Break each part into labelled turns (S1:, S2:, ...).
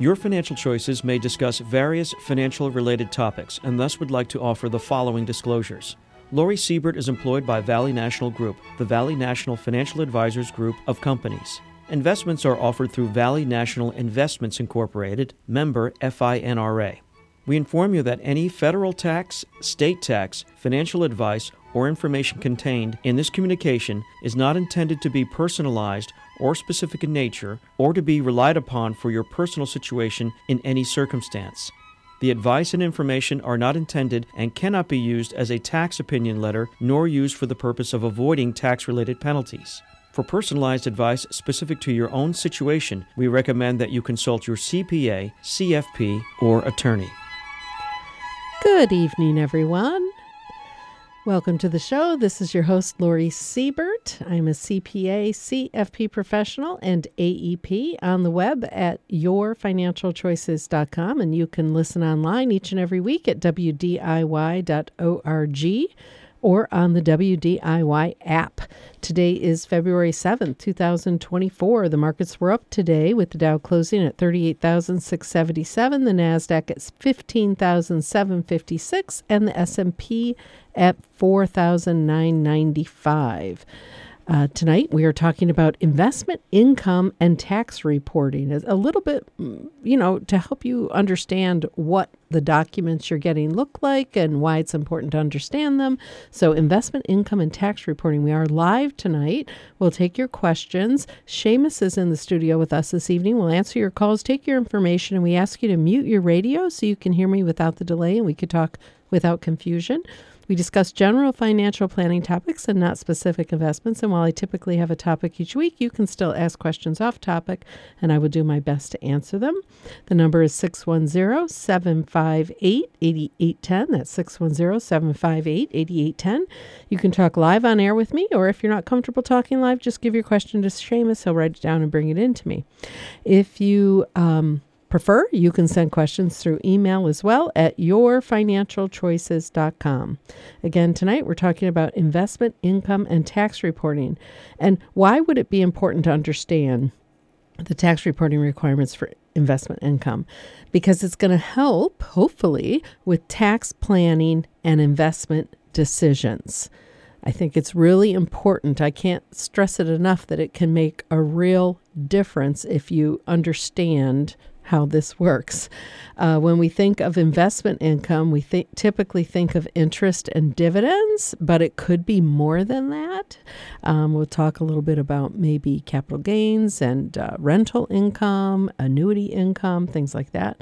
S1: Your financial choices may discuss various financial related topics and thus would like to offer the following disclosures. Lori Siebert is employed by Valley National Group, the Valley National Financial Advisors Group of companies. Investments are offered through Valley National Investments Incorporated, member FINRA. We inform you that any federal tax, state tax, financial advice, or information contained in this communication is not intended to be personalized or specific in nature or to be relied upon for your personal situation in any circumstance. The advice and information are not intended and cannot be used as a tax opinion letter nor used for the purpose of avoiding tax related penalties. For personalized advice specific to your own situation, we recommend that you consult your CPA, CFP, or attorney.
S2: Good evening, everyone. Welcome to the show. This is your host, Lori Siebert. I'm a CPA, CFP professional, and AEP on the web at yourfinancialchoices.com. And you can listen online each and every week at WDIY.org or on the WDIY app. Today is February 7th, 2024. The markets were up today with the Dow closing at 38,677, the Nasdaq at 15,756 and the S&P at 4,995. Uh, tonight, we are talking about investment income and tax reporting. A little bit, you know, to help you understand what the documents you're getting look like and why it's important to understand them. So, investment income and tax reporting. We are live tonight. We'll take your questions. Seamus is in the studio with us this evening. We'll answer your calls, take your information, and we ask you to mute your radio so you can hear me without the delay and we could talk without confusion. We discuss general financial planning topics and not specific investments. And while I typically have a topic each week, you can still ask questions off topic, and I will do my best to answer them. The number is 610 758 8810. That's 610 758 8810. You can talk live on air with me, or if you're not comfortable talking live, just give your question to Seamus. He'll write it down and bring it in to me. If you, um, prefer, you can send questions through email as well at yourfinancialchoices.com. Again, tonight we're talking about investment income and tax reporting. And why would it be important to understand the tax reporting requirements for investment income? Because it's going to help, hopefully, with tax planning and investment decisions. I think it's really important. I can't stress it enough that it can make a real difference if you understand how this works. Uh, when we think of investment income, we th- typically think of interest and dividends, but it could be more than that. Um, we'll talk a little bit about maybe capital gains and uh, rental income, annuity income, things like that.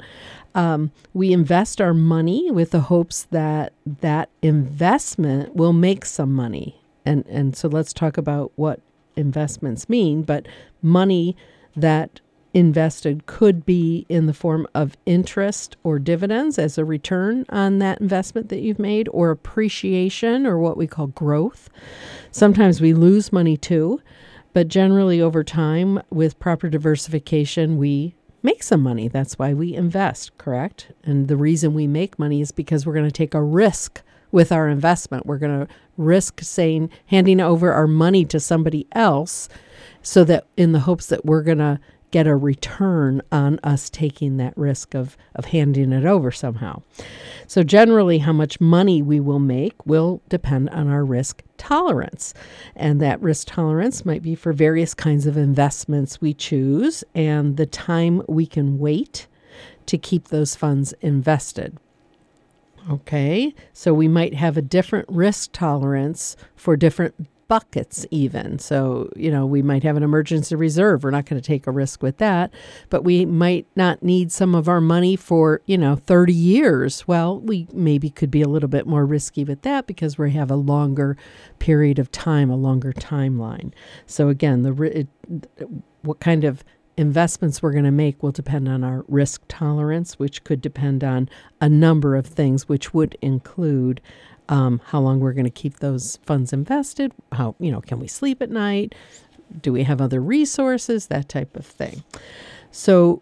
S2: Um, we invest our money with the hopes that that investment will make some money. And, and so let's talk about what investments mean, but money that invested could be in the form of interest or dividends as a return on that investment that you've made, or appreciation or what we call growth. Sometimes we lose money too, but generally over time, with proper diversification, we make some money. That's why we invest, correct? And the reason we make money is because we're going to take a risk with our investment. We're going to risk saying, handing over our money to somebody else so that in the hopes that we're going to get a return on us taking that risk of, of handing it over somehow. So, generally, how much money we will make will depend on our risk tolerance. And that risk tolerance might be for various kinds of investments we choose and the time we can wait to keep those funds invested. Okay, so we might have a different risk tolerance for different buckets, even. So, you know, we might have an emergency reserve. We're not going to take a risk with that, but we might not need some of our money for, you know, 30 years. Well, we maybe could be a little bit more risky with that because we have a longer period of time, a longer timeline. So, again, the it, what kind of investments we're going to make will depend on our risk tolerance, which could depend on a number of things, which would include um, how long we're going to keep those funds invested, how, you know, can we sleep at night? Do we have other resources? That type of thing. So,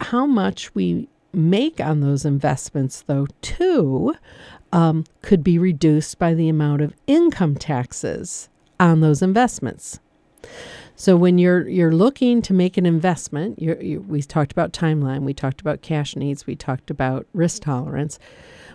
S2: how much we make on those investments, though, too, um, could be reduced by the amount of income taxes on those investments. So when you're you're looking to make an investment, you, we talked about timeline, we talked about cash needs, we talked about risk tolerance.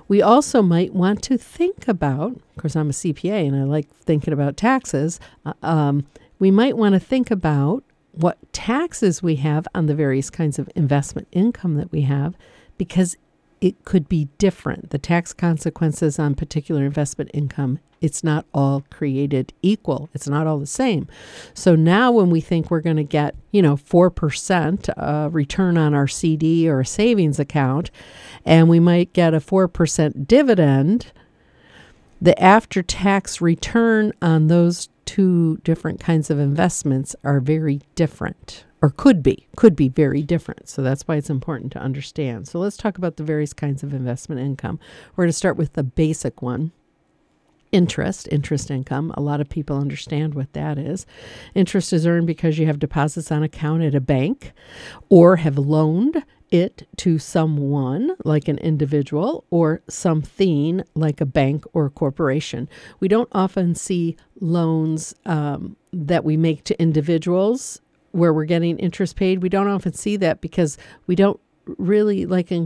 S2: We also might want to think about, of course, I'm a CPA and I like thinking about taxes. Uh, um, we might want to think about what taxes we have on the various kinds of investment income that we have because it could be different. The tax consequences on particular investment income, it's not all created equal. It's not all the same. So now when we think we're going to get, you know, 4% uh, return on our CD or savings account, and we might get a 4% dividend, the after tax return on those two different kinds of investments are very different or could be could be very different. So that's why it's important to understand. So let's talk about the various kinds of investment income. We're going to start with the basic one interest interest income. A lot of people understand what that is. Interest is earned because you have deposits on account at a bank or have loaned it to someone like an individual or something like a bank or a corporation. We don't often see loans um, that we make to individuals where we're getting interest paid. We don't often see that because we don't really like uh,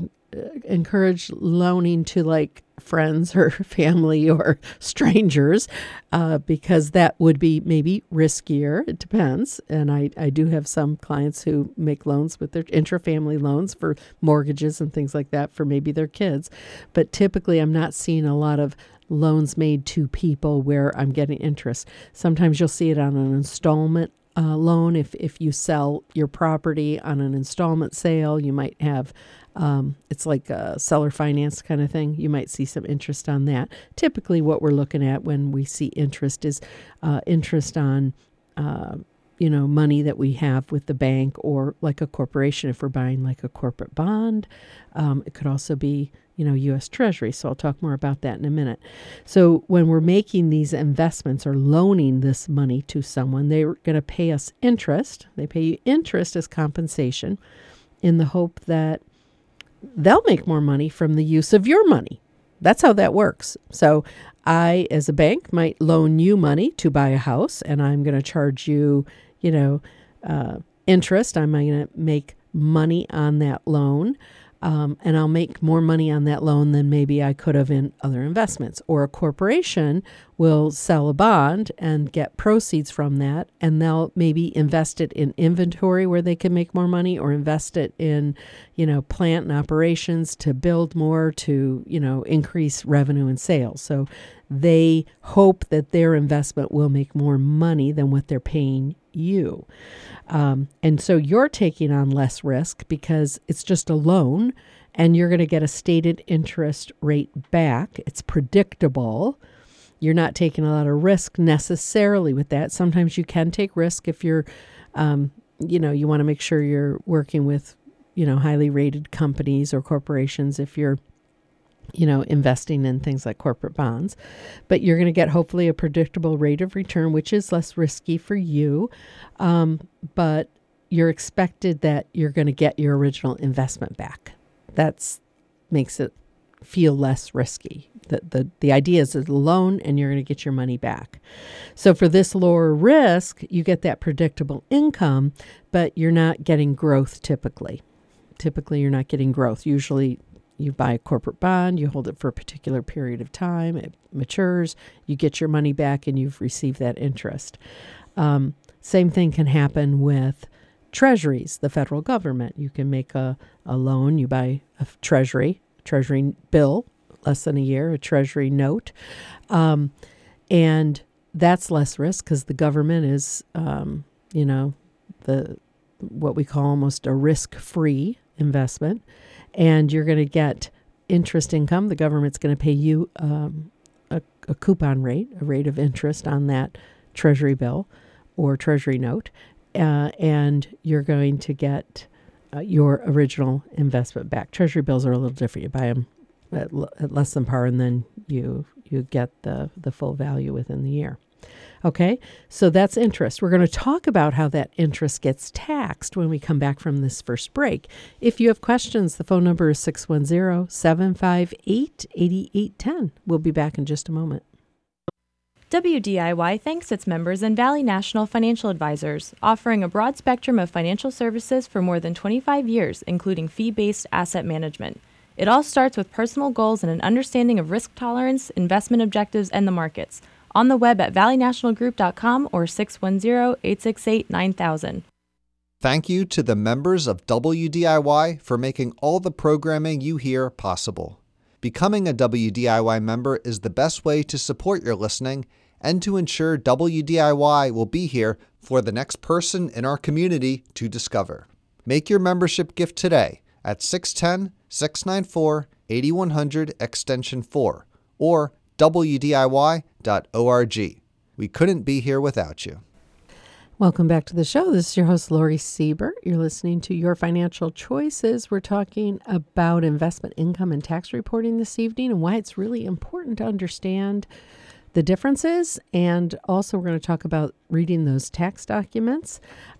S2: encourage loaning to like friends or family or strangers uh, because that would be maybe riskier. It depends. And I, I do have some clients who make loans with their intra-family loans for mortgages and things like that for maybe their kids. But typically, I'm not seeing a lot of loans made to people where I'm getting interest. Sometimes you'll see it on an installment uh, loan. If, if you sell your property on an installment sale, you might have um, it's like a seller finance kind of thing. You might see some interest on that. Typically, what we're looking at when we see interest is uh, interest on. Uh, you know, money that we have with the bank or like a corporation if we're buying like a corporate bond. Um, it could also be, you know, U.S. Treasury. So I'll talk more about that in a minute. So when we're making these investments or loaning this money to someone, they're going to pay us interest. They pay you interest as compensation in the hope that they'll make more money from the use of your money. That's how that works. So, I, as a bank, might loan you money to buy a house, and I'm going to charge you, you know, uh, interest. I'm going to make money on that loan um, and I'll make more money on that loan than maybe I could have in other investments. Or a corporation will sell a bond and get proceeds from that, and they'll maybe invest it in inventory where they can make more money, or invest it in, you know, plant and operations to build more to, you know, increase revenue and sales. So they hope that their investment will make more money than what they're paying you. Um, and so you're taking on less risk because it's just a loan and you're going to get a stated interest rate back. It's predictable. You're not taking a lot of risk necessarily with that. Sometimes you can take risk if you're, um, you know, you want to make sure you're working with, you know, highly rated companies or corporations. If you're you know, investing in things like corporate bonds. But you're going to get hopefully a predictable rate of return, which is less risky for you. Um, but you're expected that you're going to get your original investment back. That's makes it feel less risky. The, the, the idea is a loan and you're going to get your money back. So for this lower risk, you get that predictable income, but you're not getting growth typically. Typically, you're not getting growth. Usually, you buy a corporate bond, you hold it for a particular period of time, it matures, you get your money back, and you've received that interest. Um, same thing can happen with treasuries, the federal government. You can make a, a loan, you buy a treasury, treasury bill, less than a year, a treasury note. Um, and that's less risk because the government is, um, you know, the what we call almost a risk free investment and you're going to get interest income. The government's going to pay you um, a, a, coupon rate, a rate of interest on that treasury bill or treasury note, uh, and you're going to get uh, your original investment back. Treasury bills are a little different. You buy them at, l- at less than par, and then you you get the the full value within the year. Okay, so that's interest. We're going to talk about how that interest gets taxed when we come back from this first break. If you have questions, the phone number is 610 758 8810. We'll be back in just a moment.
S3: WDIY thanks its members and Valley National Financial Advisors, offering a broad spectrum of financial services for more than 25 years, including fee based asset management. It all starts with personal goals and an understanding of risk tolerance, investment objectives, and the markets. On the web at valleynationalgroup.com or 610 868 9000.
S4: Thank you to the members of WDIY for making all the programming you hear possible. Becoming a WDIY member is the best way to support your listening and to ensure WDIY will be here for the next person in our community to discover. Make your membership gift today at 610 694 8100 Extension 4 or WDIY.org. We couldn't be here without you.
S2: Welcome back to the show. This is your host, Lori Siebert. You're listening to Your Financial Choices. We're talking about investment income and tax reporting this evening and why it's really important to understand the differences. And also, we're going to talk about reading those tax documents.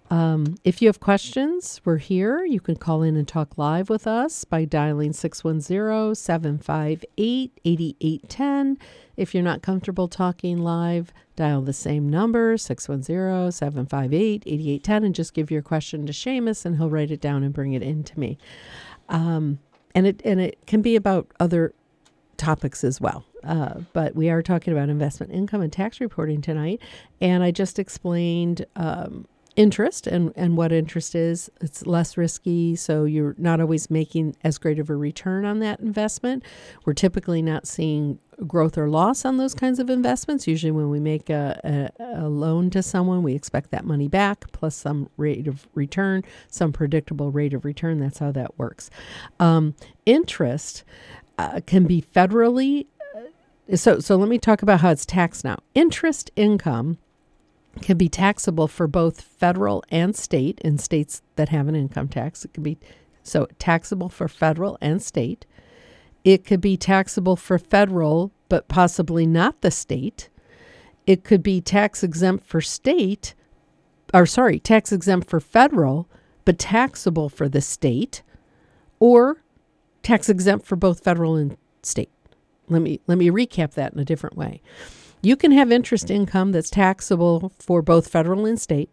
S2: Um, if you have questions, we're here. You can call in and talk live with us by dialing 610 758 8810. If you're not comfortable talking live, dial the same number, 610 758 8810, and just give your question to Seamus, and he'll write it down and bring it in to me. Um, and it and it can be about other topics as well. Uh, but we are talking about investment income and tax reporting tonight. And I just explained um, interest and, and what interest is. It's less risky, so you're not always making as great of a return on that investment. We're typically not seeing growth or loss on those kinds of investments. Usually, when we make a, a, a loan to someone, we expect that money back plus some rate of return, some predictable rate of return. That's how that works. Um, interest uh, can be federally. Uh, so, so let me talk about how it's taxed now. Interest income can be taxable for both federal and state in states that have an income tax. It can be so taxable for federal and state. It could be taxable for federal, but possibly not the state. It could be tax exempt for state, or sorry, tax exempt for federal, but taxable for the state, or tax exempt for both federal and state. Let me let me recap that in a different way. You can have interest income that's taxable for both federal and state.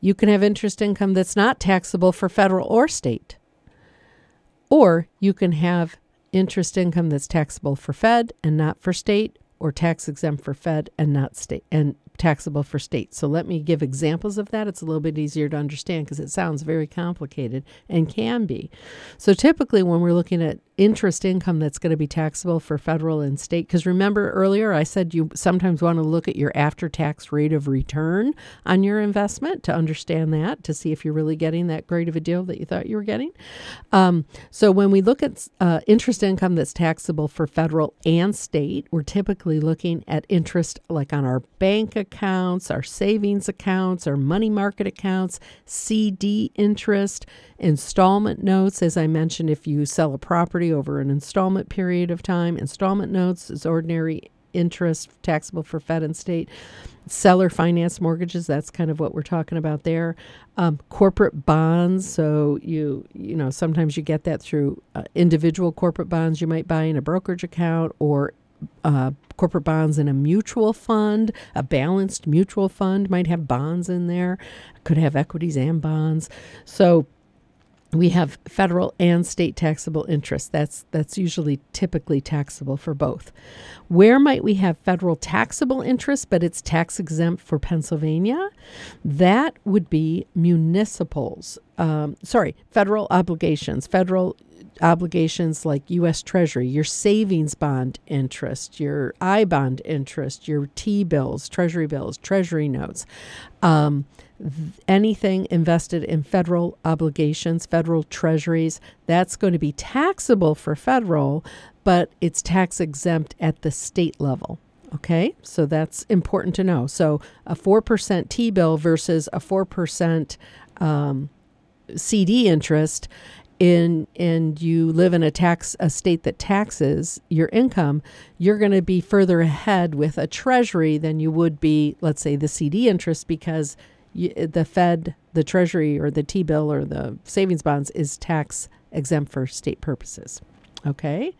S2: You can have interest income that's not taxable for federal or state. Or you can have interest income that's taxable for Fed and not for state, or tax exempt for Fed and not state and taxable for state. So let me give examples of that. It's a little bit easier to understand because it sounds very complicated and can be. So typically, when we're looking at interest income that's going to be taxable for federal and state, because remember earlier I said you sometimes want to look at your after tax rate of return on your investment to understand that, to see if you're really getting that great of a deal that you thought you were getting. Um, so when we look at uh, interest income that's taxable for federal and state, we're typically looking at interest like on our bank accounts, our savings accounts, our money market accounts, CD interest, installment notes. As I mentioned, if you sell a property over an installment period of time, installment notes is ordinary interest taxable for Fed and state. Seller finance mortgages, that's kind of what we're talking about there. Um, corporate bonds, so you you know sometimes you get that through uh, individual corporate bonds you might buy in a brokerage account or uh, corporate bonds in a mutual fund. A balanced mutual fund might have bonds in there, could have equities and bonds. So we have federal and state taxable interest. That's that's usually typically taxable for both. Where might we have federal taxable interest, but it's tax exempt for Pennsylvania? That would be municipals. Um, sorry, federal obligations, federal obligations like U.S. Treasury, your savings bond interest, your I bond interest, your T bills, Treasury bills, Treasury notes, um, anything invested in federal obligations, federal treasuries, that's going to be taxable for federal, but it's tax exempt at the state level. Okay, so that's important to know. So a 4% T bill versus a 4% um, CD interest in and you live in a tax a state that taxes your income, you're going to be further ahead with a treasury than you would be, let's say, the CD interest because the Fed, the Treasury, or the T bill or the savings bonds is tax exempt for state purposes. Okay,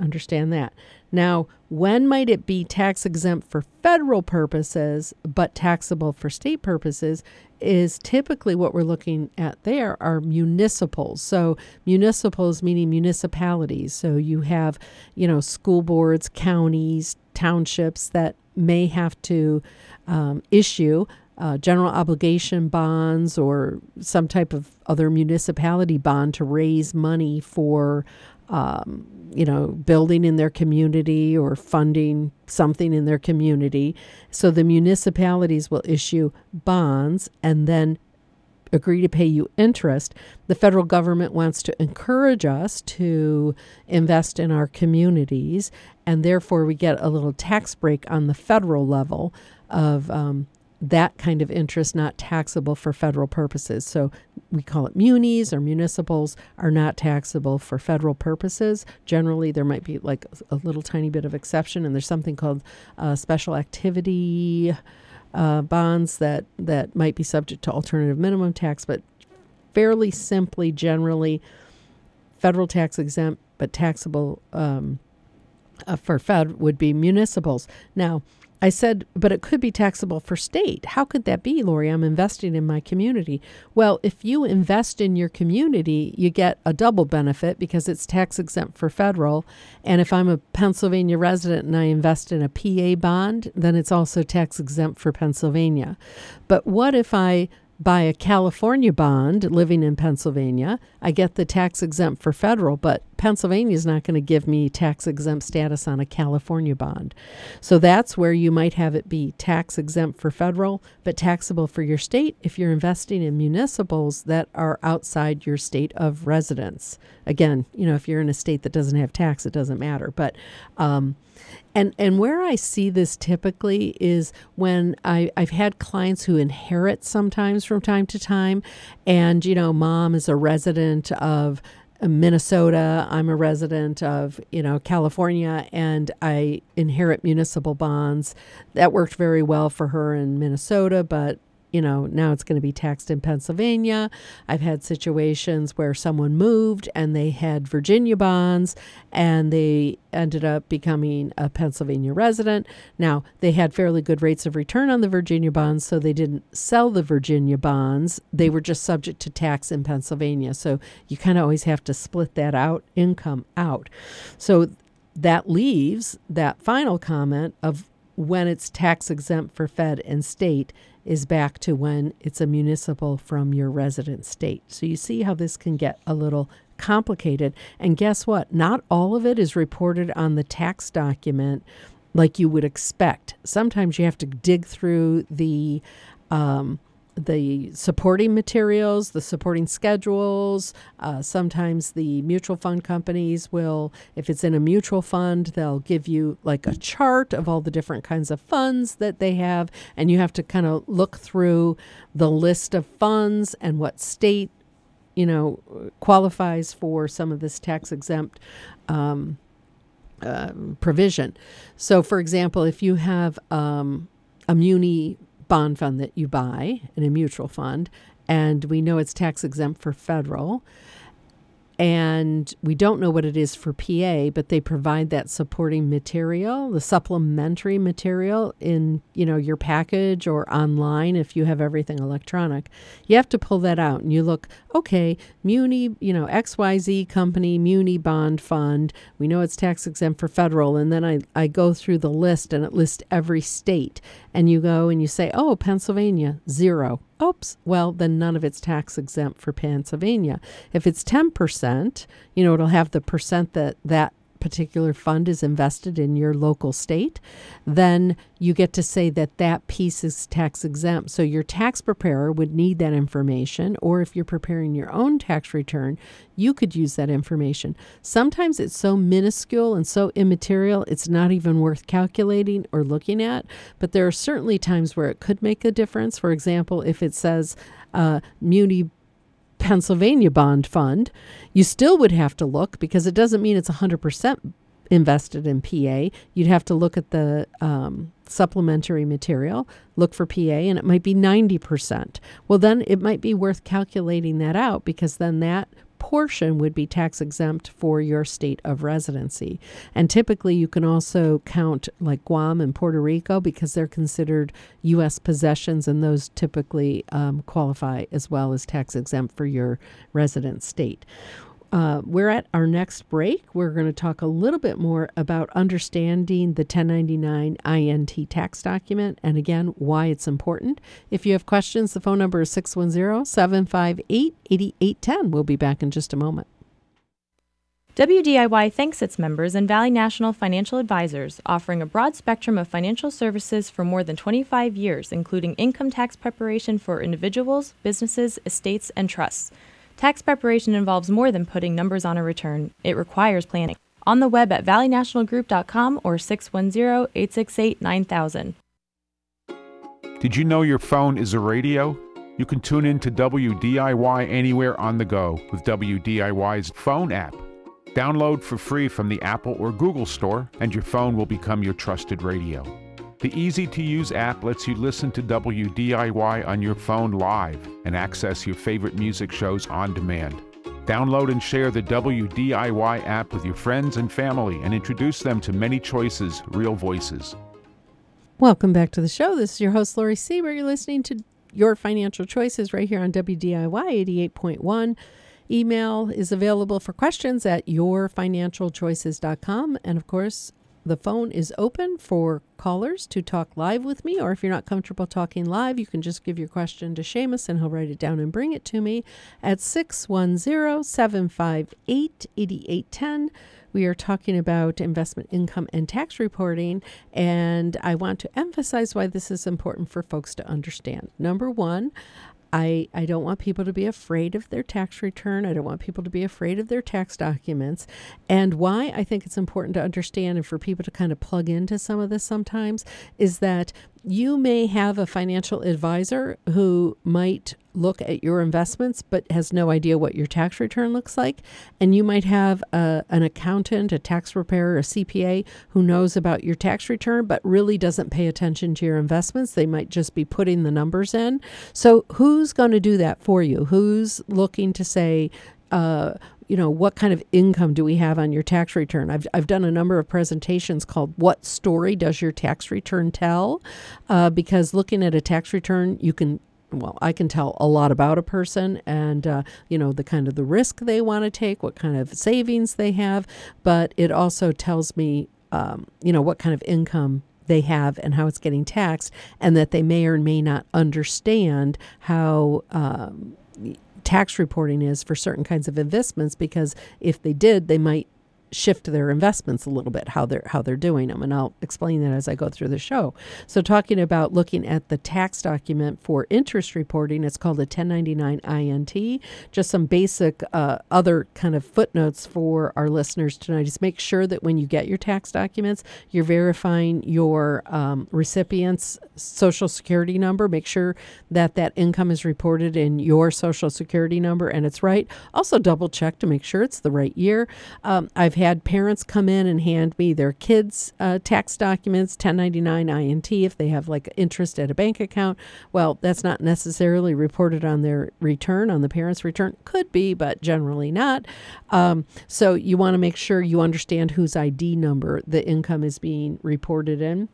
S2: Understand that. Now, when might it be tax exempt for federal purposes but taxable for state purposes is typically what we're looking at there are municipals. So, municipals meaning municipalities. So, you have, you know, school boards, counties, townships that may have to um, issue uh, general obligation bonds or some type of other municipality bond to raise money for um, you know, building in their community or funding something in their community. So the municipalities will issue bonds and then agree to pay you interest. The federal government wants to encourage us to invest in our communities, and therefore we get a little tax break on the federal level of um, that kind of interest not taxable for federal purposes. So we call it munis or municipals are not taxable for federal purposes. Generally, there might be like a little tiny bit of exception, and there's something called uh, special activity uh, bonds that that might be subject to alternative minimum tax, but fairly simply, generally, federal tax exempt but taxable um, uh, for Fed would be municipals. Now I said, but it could be taxable for state. How could that be, Lori? I'm investing in my community. Well, if you invest in your community, you get a double benefit because it's tax exempt for federal. And if I'm a Pennsylvania resident and I invest in a PA bond, then it's also tax exempt for Pennsylvania. But what if I buy a California bond living in Pennsylvania, I get the tax exempt for federal, but Pennsylvania is not going to give me tax exempt status on a California bond. So that's where you might have it be tax exempt for federal, but taxable for your state if you're investing in municipals that are outside your state of residence. Again, you know, if you're in a state that doesn't have tax, it doesn't matter. But, um, and and where I see this typically is when I, I've had clients who inherit sometimes from time to time, and you know, mom is a resident of Minnesota. I'm a resident of, you know, California and I inherit municipal bonds. That worked very well for her in Minnesota, but you know, now it's going to be taxed in Pennsylvania. I've had situations where someone moved and they had Virginia bonds and they ended up becoming a Pennsylvania resident. Now, they had fairly good rates of return on the Virginia bonds, so they didn't sell the Virginia bonds. They were just subject to tax in Pennsylvania. So you kind of always have to split that out, income out. So that leaves that final comment of when it's tax exempt for Fed and state is back to when it's a municipal from your resident state. So you see how this can get a little complicated. And guess what? Not all of it is reported on the tax document like you would expect. Sometimes you have to dig through the um, the supporting materials, the supporting schedules. Uh, sometimes the mutual fund companies will, if it's in a mutual fund, they'll give you like a chart of all the different kinds of funds that they have. And you have to kind of look through the list of funds and what state, you know, qualifies for some of this tax exempt. Um, uh, provision. So, for example, if you have um, a muni bond fund that you buy in a mutual fund, and we know it's tax exempt for federal and we don't know what it is for PA, but they provide that supporting material, the supplementary material in, you know, your package or online if you have everything electronic. You have to pull that out and you look, okay, Muni, you know, XYZ company, Muni bond fund. We know it's tax exempt for federal. And then I, I go through the list and it lists every state. And you go and you say, oh, Pennsylvania, zero oops, well, then none of it's tax exempt for Pennsylvania. If it's 10%, you know, it'll have the percent that that particular fund is invested in your local state, then you get to say that that piece is tax exempt. So your tax preparer would need that information, or if you're preparing your own tax return, you could use that information. Sometimes it's so minuscule and so immaterial, it's not even worth calculating or looking at, but there are certainly times where it could make a difference. For example, if it says uh, Muni Pennsylvania bond fund, you still would have to look because it doesn't mean it's 100% invested in PA. You'd have to look at the um, supplementary material, look for PA, and it might be 90%. Well, then it might be worth calculating that out because then that portion would be tax exempt for your state of residency. And typically, you can also count like Guam and Puerto Rico because they're considered U.S. possessions, and those typically um, qualify as well as tax exempt for your resident state. Uh, we're at our next break. We're going to talk a little bit more about understanding the 1099 INT tax document and again, why it's important. If you have questions, the phone number is 610 758 8810. We'll be back in just a moment.
S3: WDIY thanks its members and Valley National Financial Advisors, offering a broad spectrum of financial services for more than 25 years, including income tax preparation for individuals, businesses, estates, and trusts. Tax preparation involves more than putting numbers on a return, it requires planning. On the web at valleynationalgroup.com or 610 868 9000.
S5: Did you know your phone is a radio? You can tune in to WDIY anywhere on the go with WDIY's phone app. Download for free from the Apple or Google Store, and your phone will become your trusted radio. The easy to use app lets you listen to WDIY on your phone live and access your favorite music shows on demand. Download and share the WDIY app with your friends and family and introduce them to many choices, real voices.
S2: Welcome back to the show. This is your host, Lori Siebert. You're listening to Your Financial Choices right here on WDIY 88.1. Email is available for questions at yourfinancialchoices.com. And of course, the phone is open for callers to talk live with me, or if you're not comfortable talking live, you can just give your question to Seamus and he'll write it down and bring it to me at 610 758 8810. We are talking about investment income and tax reporting, and I want to emphasize why this is important for folks to understand. Number one, I, I don't want people to be afraid of their tax return. I don't want people to be afraid of their tax documents. And why I think it's important to understand and for people to kind of plug into some of this sometimes is that you may have a financial advisor who might look at your investments but has no idea what your tax return looks like. And you might have a, an accountant, a tax preparer, a CPA who knows about your tax return but really doesn't pay attention to your investments. They might just be putting the numbers in. So, who's going to do that for you? Who's looking to say, uh, you know, what kind of income do we have on your tax return? I've, I've done a number of presentations called What Story Does Your Tax Return Tell? Uh, because looking at a tax return, you can well, I can tell a lot about a person and, uh, you know, the kind of the risk they want to take, what kind of savings they have, but it also tells me, um, you know, what kind of income they have and how it's getting taxed, and that they may or may not understand how. Um, tax reporting is for certain kinds of investments because if they did, they might shift their investments a little bit how they're how they're doing them and I'll explain that as I go through the show. So talking about looking at the tax document for interest reporting it's called a 1099 INT just some basic uh, other kind of footnotes for our listeners tonight is make sure that when you get your tax documents you're verifying your um, recipient's social security number. Make sure that that income is reported in your social security number and it's right. Also double check to make sure it's the right year. Um, I've had parents come in and hand me their kids' uh, tax documents, 1099 INT, if they have like interest at a bank account. Well, that's not necessarily reported on their return, on the parent's return. Could be, but generally not. Um, so you want to make sure you understand whose ID number the income is being reported in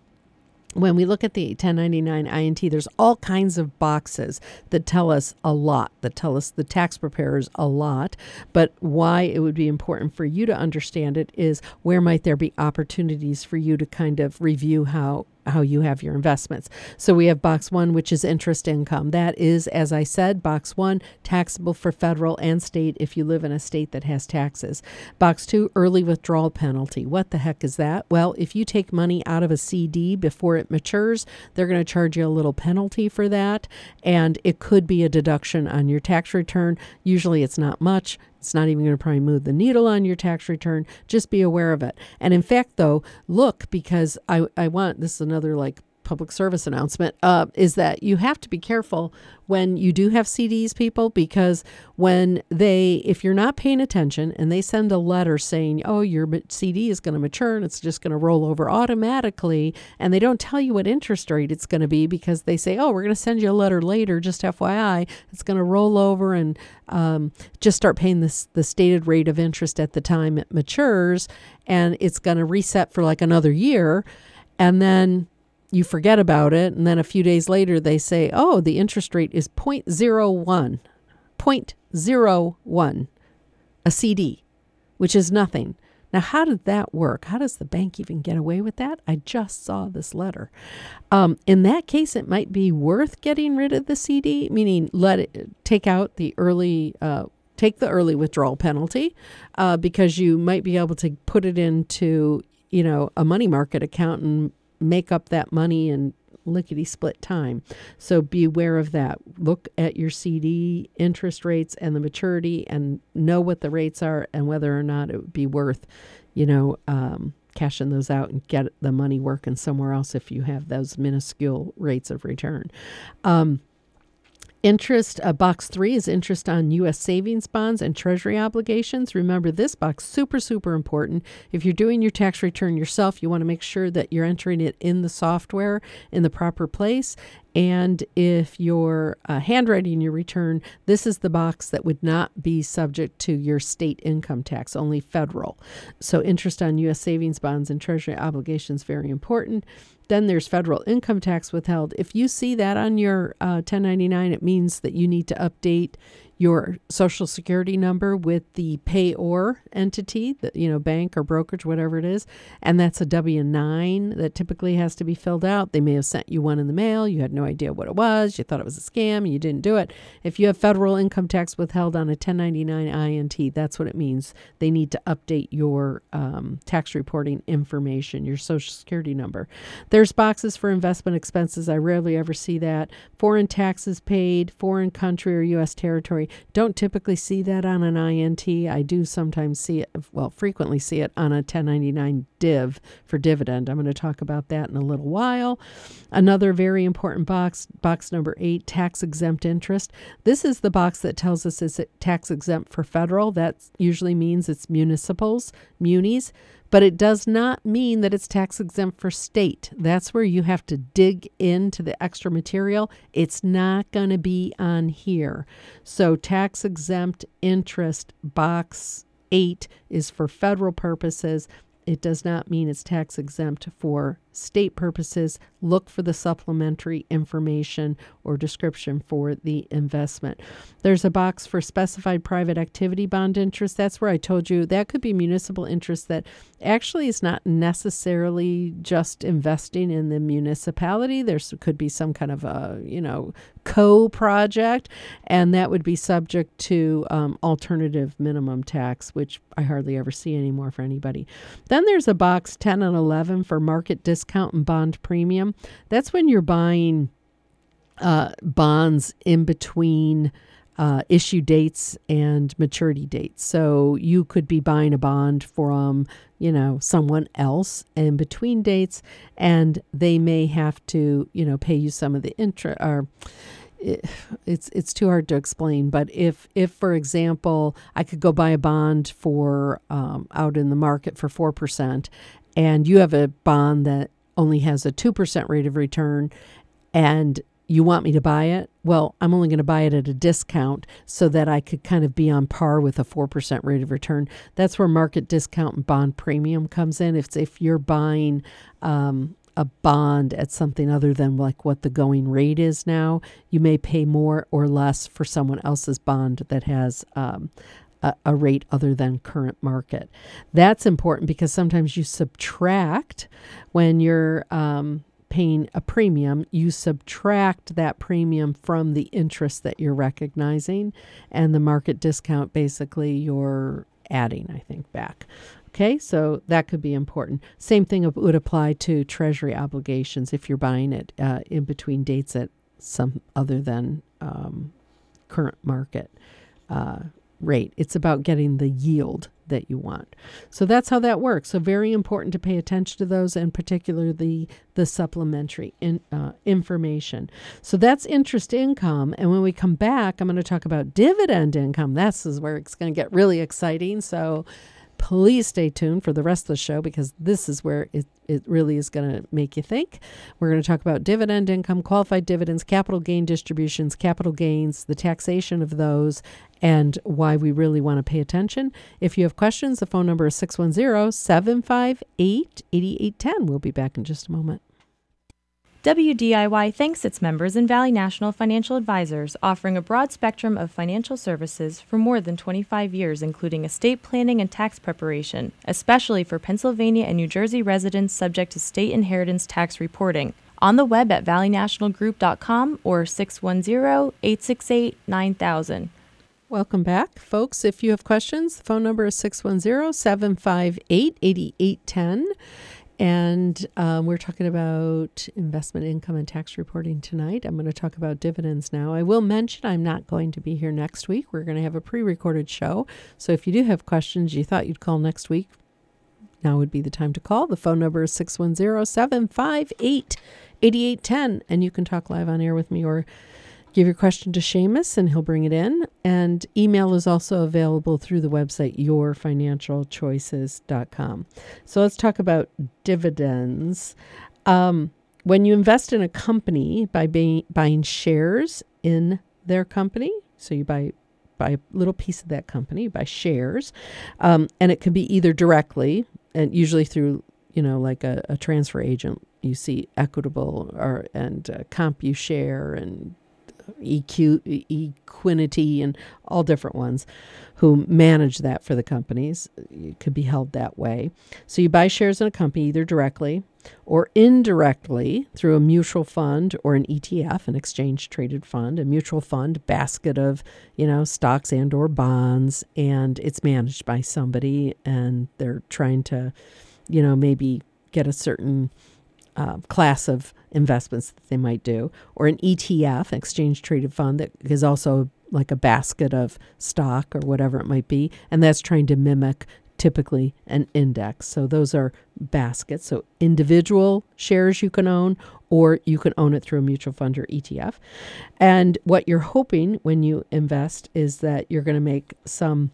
S2: when we look at the 1099 INT, there's all kinds of boxes that tell us a lot, that tell us the tax preparers a lot. But why it would be important for you to understand it is where might there be opportunities for you to kind of review how how you have your investments. So we have box one, which is interest income. That is, as I said, box one, taxable for federal and state if you live in a state that has taxes. Box two, early withdrawal penalty. What the heck is that? Well, if you take money out of a CD before it matures, they're going to charge you a little penalty for that. And it could be a deduction on your tax return. Usually it's not much. It's not even going to probably move the needle on your tax return. Just be aware of it. And in fact, though, look because I, I want this is another like public service announcement uh, is that you have to be careful when you do have CDs, people, because when they, if you're not paying attention and they send a letter saying, oh, your CD is going to mature and it's just going to roll over automatically, and they don't tell you what interest rate it's going to be because they say, oh, we're going to send you a letter later, just FYI, it's going to roll over and um, just start paying this the stated rate of interest at the time it matures, and it's going to reset for like another year, and then you forget about it and then a few days later they say oh the interest rate is 0.01 0.01 a cd which is nothing. Now how did that work? How does the bank even get away with that? I just saw this letter. Um, in that case it might be worth getting rid of the cd meaning let it take out the early uh, take the early withdrawal penalty uh, because you might be able to put it into you know a money market account and make up that money in lickety split time. So beware of that. Look at your CD interest rates and the maturity and know what the rates are and whether or not it would be worth, you know, um, cashing those out and get the money working somewhere else if you have those minuscule rates of return. Um, Interest, uh, box three is interest on U.S. savings bonds and treasury obligations. Remember this box, super, super important. If you're doing your tax return yourself, you want to make sure that you're entering it in the software in the proper place. And if you're uh, handwriting your return, this is the box that would not be subject to your state income tax, only federal. So, interest on U.S. savings bonds and treasury obligations, very important. Then there's federal income tax withheld. If you see that on your uh, 1099, it means that you need to update your social security number with the payor entity, the, you know, bank or brokerage, whatever it is, and that's a W 9 that typically has to be filled out. They may have sent you one in the mail. You had no idea what it was. You thought it was a scam you didn't do it. If you have federal income tax withheld on a 1099 INT, that's what it means. They need to update your um, tax reporting information, your social security number. There's boxes for investment expenses. I rarely ever see that. Foreign taxes paid, foreign country or U.S. territory don't typically see that on an INT. I do sometimes see it, well, frequently see it on a 1099 div for dividend. I'm going to talk about that in a little while. Another very important box, box number eight, tax exempt interest. This is the box that tells us is it tax exempt for federal. That usually means it's municipals, munis but it does not mean that it's tax exempt for state. That's where you have to dig into the extra material. It's not going to be on here. So, tax exempt interest box eight is for federal purposes. It does not mean it's tax exempt for state purposes, look for the supplementary information or description for the investment. There's a box for specified private activity bond interest. That's where I told you that could be municipal interest that actually is not necessarily just investing in the municipality. There could be some kind of a, you know, co project, and that would be subject to um, alternative minimum tax, which I hardly ever see anymore for anybody. Then there's a box 10 and 11 for market discount discount and bond premium. That's when you're buying uh, bonds in between uh, issue dates and maturity dates. So you could be buying a bond from, you know, someone else in between dates, and they may have to, you know, pay you some of the interest or it's it's too hard to explain. But if if for example I could go buy a bond for um, out in the market for four percent, and you have a bond that only has a 2% rate of return and you want me to buy it? Well, I'm only going to buy it at a discount so that I could kind of be on par with a 4% rate of return. That's where market discount and bond premium comes in. If, if you're buying um, a bond at something other than like what the going rate is now, you may pay more or less for someone else's bond that has um, a, a rate other than current market. That's important because sometimes you subtract when you're um, paying a premium, you subtract that premium from the interest that you're recognizing, and the market discount basically you're adding, I think, back. Okay, so that could be important. Same thing would apply to treasury obligations if you're buying it uh, in between dates at some other than um, current market uh, rate. It's about getting the yield that you want. So that's how that works. So very important to pay attention to those, and particularly the supplementary in, uh, information. So that's interest income. And when we come back, I'm going to talk about dividend income. This is where it's going to get really exciting. So please stay tuned for the rest of the show because this is where it, it really is going to make you think. We're going to talk about dividend income, qualified dividends, capital gain distributions, capital gains, the taxation of those, and why we really want to pay attention. If you have questions, the phone number is 610 758 8810. We'll be back in just a moment.
S3: WDIY thanks its members and Valley National Financial Advisors, offering a broad spectrum of financial services for more than 25 years, including estate planning and tax preparation, especially for Pennsylvania and New Jersey residents subject to state inheritance tax reporting. On the web at valleynationalgroup.com or 610 868 9000.
S2: Welcome back, folks. If you have questions, the phone number is 610 758 8810. And um, we're talking about investment income and tax reporting tonight. I'm going to talk about dividends now. I will mention I'm not going to be here next week. We're going to have a pre recorded show. So if you do have questions you thought you'd call next week, now would be the time to call. The phone number is 610 758 8810. And you can talk live on air with me or Give your question to Seamus and he'll bring it in. And email is also available through the website yourfinancialchoices.com. So let's talk about dividends. Um, when you invest in a company by bay- buying shares in their company, so you buy buy a little piece of that company, you buy shares, um, and it can be either directly and usually through you know like a, a transfer agent. You see Equitable or and uh, CompuShare and EQ, Equiniti, and all different ones who manage that for the companies. It could be held that way. So you buy shares in a company either directly or indirectly through a mutual fund or an ETF, an exchange traded fund, a mutual fund basket of, you know, stocks and or bonds and it's managed by somebody and they're trying to, you know, maybe get a certain uh, class of investments that they might do, or an ETF, an exchange traded fund that is also like a basket of stock or whatever it might be, and that's trying to mimic typically an index. So those are baskets. So individual shares you can own, or you can own it through a mutual fund or ETF. And what you're hoping when you invest is that you're going to make some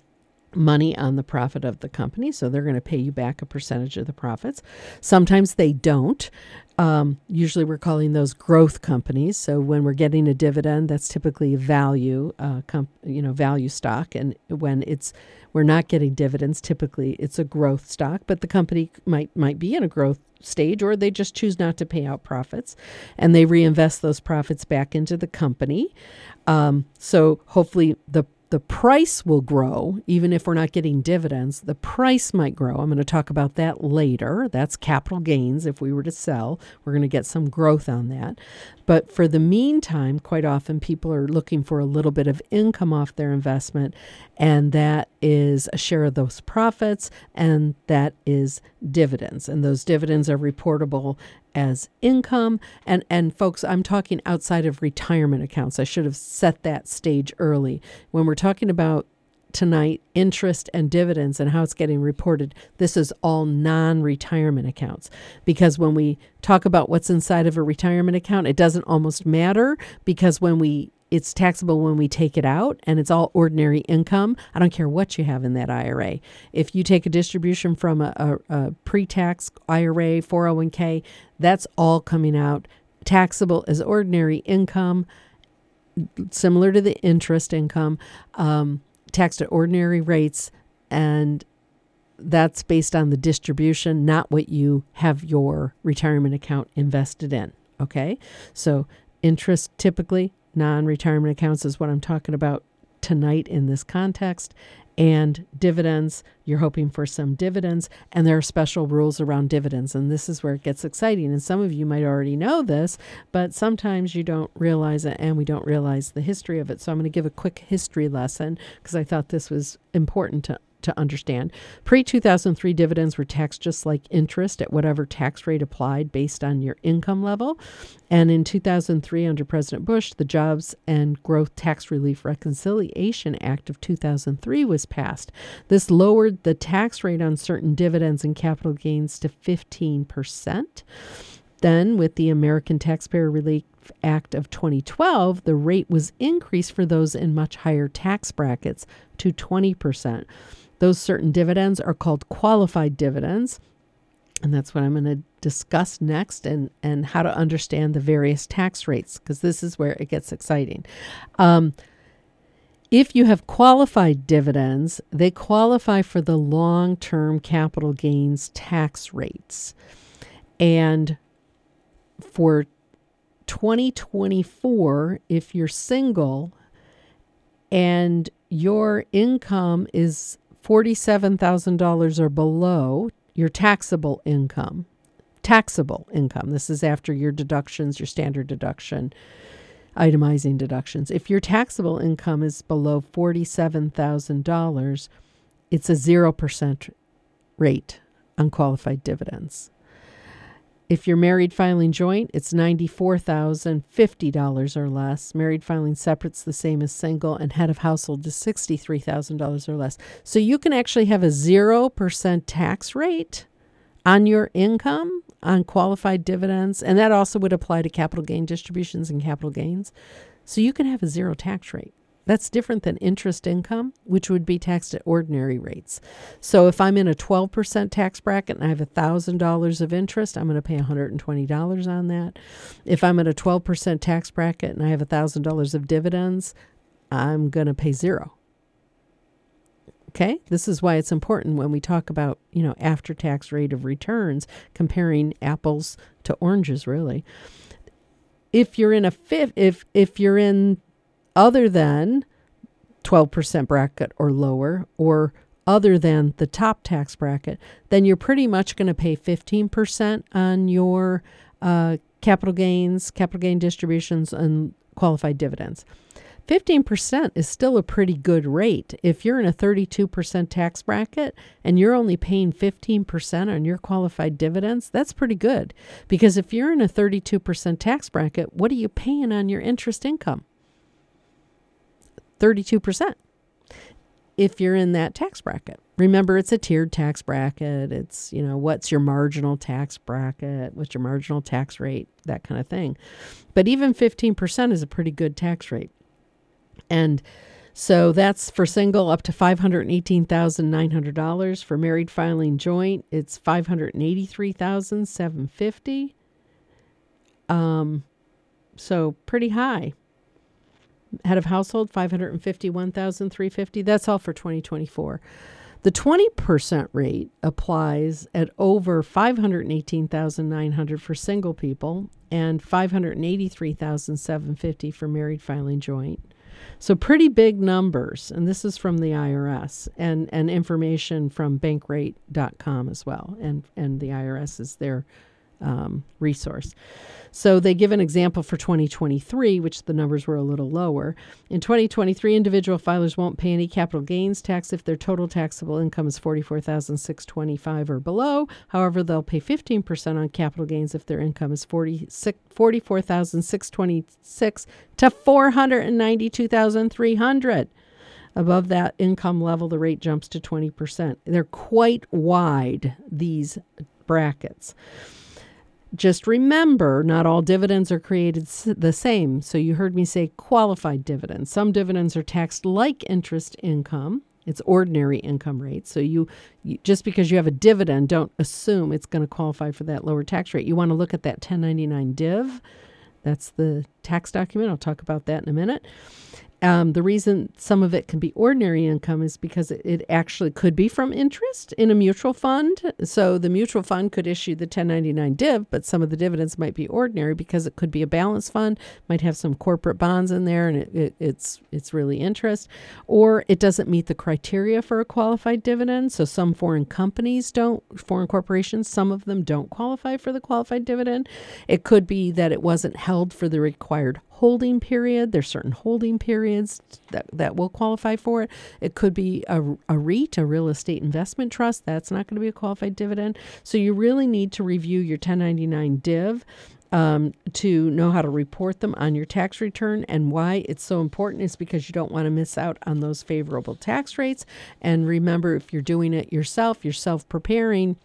S2: money on the profit of the company. So they're going to pay you back a percentage of the profits. Sometimes they don't. Um, usually we're calling those growth companies. So when we're getting a dividend, that's typically value, uh, comp, you know, value stock. And when it's we're not getting dividends, typically it's a growth stock. But the company might might be in a growth stage, or they just choose not to pay out profits, and they reinvest those profits back into the company. Um, so hopefully the the price will grow, even if we're not getting dividends. The price might grow. I'm going to talk about that later. That's capital gains. If we were to sell, we're going to get some growth on that. But for the meantime, quite often people are looking for a little bit of income off their investment, and that is a share of those profits, and that is dividends. And those dividends are reportable as income. And, and folks, I'm talking outside of retirement accounts. I should have set that stage early. When we're talking about tonight interest and dividends and how it's getting reported. This is all non retirement accounts. Because when we talk about what's inside of a retirement account, it doesn't almost matter because when we it's taxable when we take it out and it's all ordinary income. I don't care what you have in that IRA. If you take a distribution from a, a, a pre tax IRA, 401k, that's all coming out taxable as ordinary income, similar to the interest income. Um, taxed at ordinary rates, and that's based on the distribution, not what you have your retirement account invested in. Okay, so interest typically non retirement accounts is what I'm talking about tonight in this context, and dividends. You're hoping for some dividends, and there are special rules around dividends. And this is where it gets exciting. And some of you might already know this, but sometimes you don't realize it, and we don't realize the history of it. So I'm going to give a quick history lesson because I thought this was important to to understand. Pre 2003 dividends were taxed just like interest at whatever tax rate applied based on your income level. And in 2003, under President Bush, the Jobs and Growth Tax Relief Reconciliation Act of 2003 was passed. This lowered the tax rate on certain dividends and capital gains to 15%. Then, with the American Taxpayer Relief Act of 2012, the rate was increased for those in much higher tax brackets to 20%. Those certain dividends are called qualified dividends. And that's what I'm going to discuss next and, and how to understand the various tax rates, because this is where it gets exciting. Um, if you have qualified dividends, they qualify for the long term capital gains tax rates. And for 2024, if you're single and your income is $47,000 or below, your taxable income, taxable income, this is after your deductions, your standard deduction, itemizing deductions. If your taxable income is below $47,000, it's a 0% rate on qualified dividends. If you're married filing joint, it's $94,050 or less. Married filing separate's the same as single, and head of household is $63,000 or less. So you can actually have a 0% tax rate on your income on qualified dividends, and that also would apply to capital gain distributions and capital gains. So you can have a zero tax rate. That's different than interest income, which would be taxed at ordinary rates. So if I'm in a 12% tax bracket and I have $1,000 of interest, I'm going to pay $120 on that. If I'm at a 12% tax bracket and I have $1,000 of dividends, I'm going to pay zero. Okay? This is why it's important when we talk about, you know, after tax rate of returns, comparing apples to oranges really. If you're in a fifth if if you're in other than 12% bracket or lower, or other than the top tax bracket, then you're pretty much going to pay 15% on your uh, capital gains, capital gain distributions, and qualified dividends. 15% is still a pretty good rate. If you're in a 32% tax bracket and you're only paying 15% on your qualified dividends, that's pretty good. Because if you're in a 32% tax bracket, what are you paying on your interest income? 32% if you're in that tax bracket. Remember, it's a tiered tax bracket. It's, you know, what's your marginal tax bracket? What's your marginal tax rate? That kind of thing. But even 15% is a pretty good tax rate. And so that's for single up to $518,900. For married filing joint, it's $583,750. Um, so pretty high head of household 551,350. That's all for 2024. The 20% rate applies at over 518,900 for single people and 583,750 for married filing joint. So pretty big numbers and this is from the IRS and and information from bankrate.com as well and and the IRS is their um, resource. So they give an example for 2023, which the numbers were a little lower. In 2023, individual filers won't pay any capital gains tax if their total taxable income is 44,625 or below. However, they'll pay 15% on capital gains if their income is 44,626 to 492,300. Above that income level, the rate jumps to 20%. They're quite wide, these brackets just remember not all dividends are created the same. So you heard me say qualified dividends. Some dividends are taxed like interest income. It's ordinary income rate. So you, you just because you have a dividend, don't assume it's going to qualify for that lower tax rate. You want to look at that 1099 div. That's the tax document. I'll talk about that in a minute. Um, the reason some of it can be ordinary income is because it, it, actually could be from interest in a mutual fund. So the mutual fund could issue the 1099 div, but some of the dividends might be ordinary because it could be a balance fund, might have some corporate bonds in there, and it, it, it's it's really interest, or it doesn't meet the criteria for a qualified dividend. So some foreign companies don't, foreign corporations, some of them don't qualify for the qualified dividend. It could be that it wasn't held for the required holding period. There's certain holding periods that, that will qualify for it. It could be a, a REIT, a real estate investment trust. That's not going to be a qualified dividend. So you really need to review your 1099 div. Um, to know how to report them on your tax return. And why it's so important is because you don't want to miss out on those favorable tax rates. And remember, if you're doing it yourself, you're self preparing.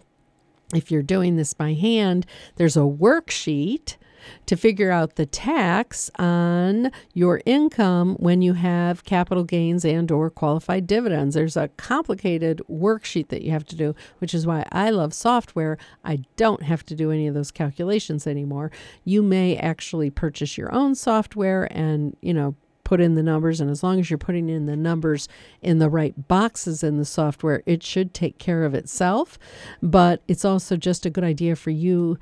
S2: If you're doing this by hand, there's a worksheet to figure out the tax on your income when you have capital gains and or qualified dividends. There's a complicated worksheet that you have to do, which is why I love software. I don't have to do any of those calculations anymore. You may actually purchase your own software and, you know, put in the numbers and as long as you're putting in the numbers in the right boxes in the software it should take care of itself but it's also just a good idea for you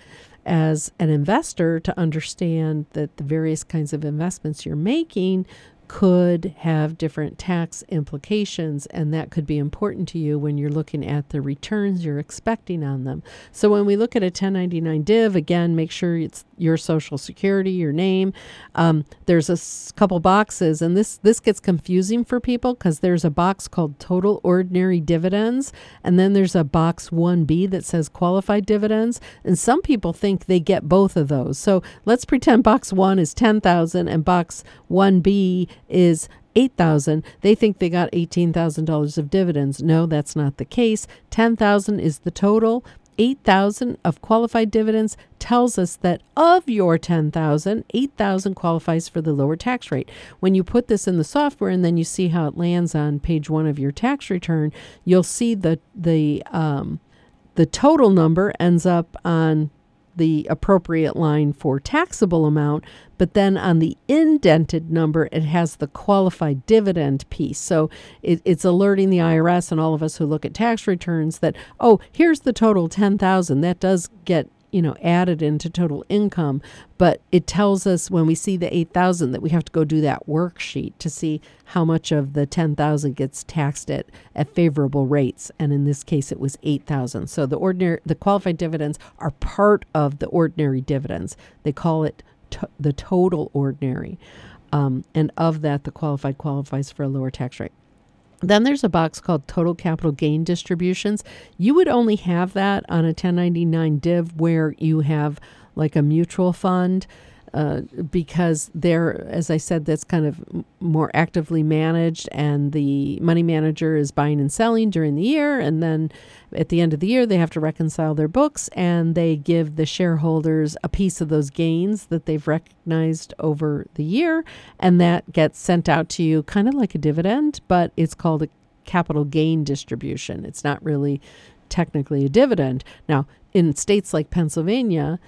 S2: as an investor to understand that the various kinds of investments you're making could have different tax implications, and that could be important to you when you're looking at the returns you're expecting on them. So, when we look at a 1099 div, again, make sure it's your social security, your name. Um, there's a s- couple boxes, and this this gets confusing for people because there's a box called total ordinary dividends, and then there's a box 1B that says qualified dividends, and some people think they get both of those. So let's pretend box one is 10,000 and box 1B is 8,000, they think they got $18,000 of dividends. No, that's not the case. 10,000 is the total. 8,000 of qualified dividends tells us that of your 10,000, 8,000 qualifies for the lower tax rate. When you put this in the software and then you see how it lands on page 1 of your tax return, you'll see the the um, the total number ends up on the appropriate line for taxable amount, but then on the indented number, it has the qualified dividend piece. So it, it's alerting the IRS and all of us who look at tax returns that, oh, here's the total 10,000. That does get you know added into total income but it tells us when we see the 8000 that we have to go do that worksheet to see how much of the 10000 gets taxed at at favorable rates. And in this case it was 8000 so the ordinary the qualified dividends are part of the ordinary dividends. They call it to, the total ordinary. Um, and of that the qualified qualifies for a lower tax rate then there's a box called total capital gain distributions. You would only have that on a 1099 div where you have like a mutual fund. Uh, because there, as I said, that's kind of more actively managed, and the money manager is buying and selling during the year, and then at the end of the year they have to reconcile their books, and they give the shareholders a piece of those gains that they've recognized over the year, and that gets sent out to you, kind of like a dividend, but it's called a capital gain distribution. It's not really technically a dividend. Now, in states like Pennsylvania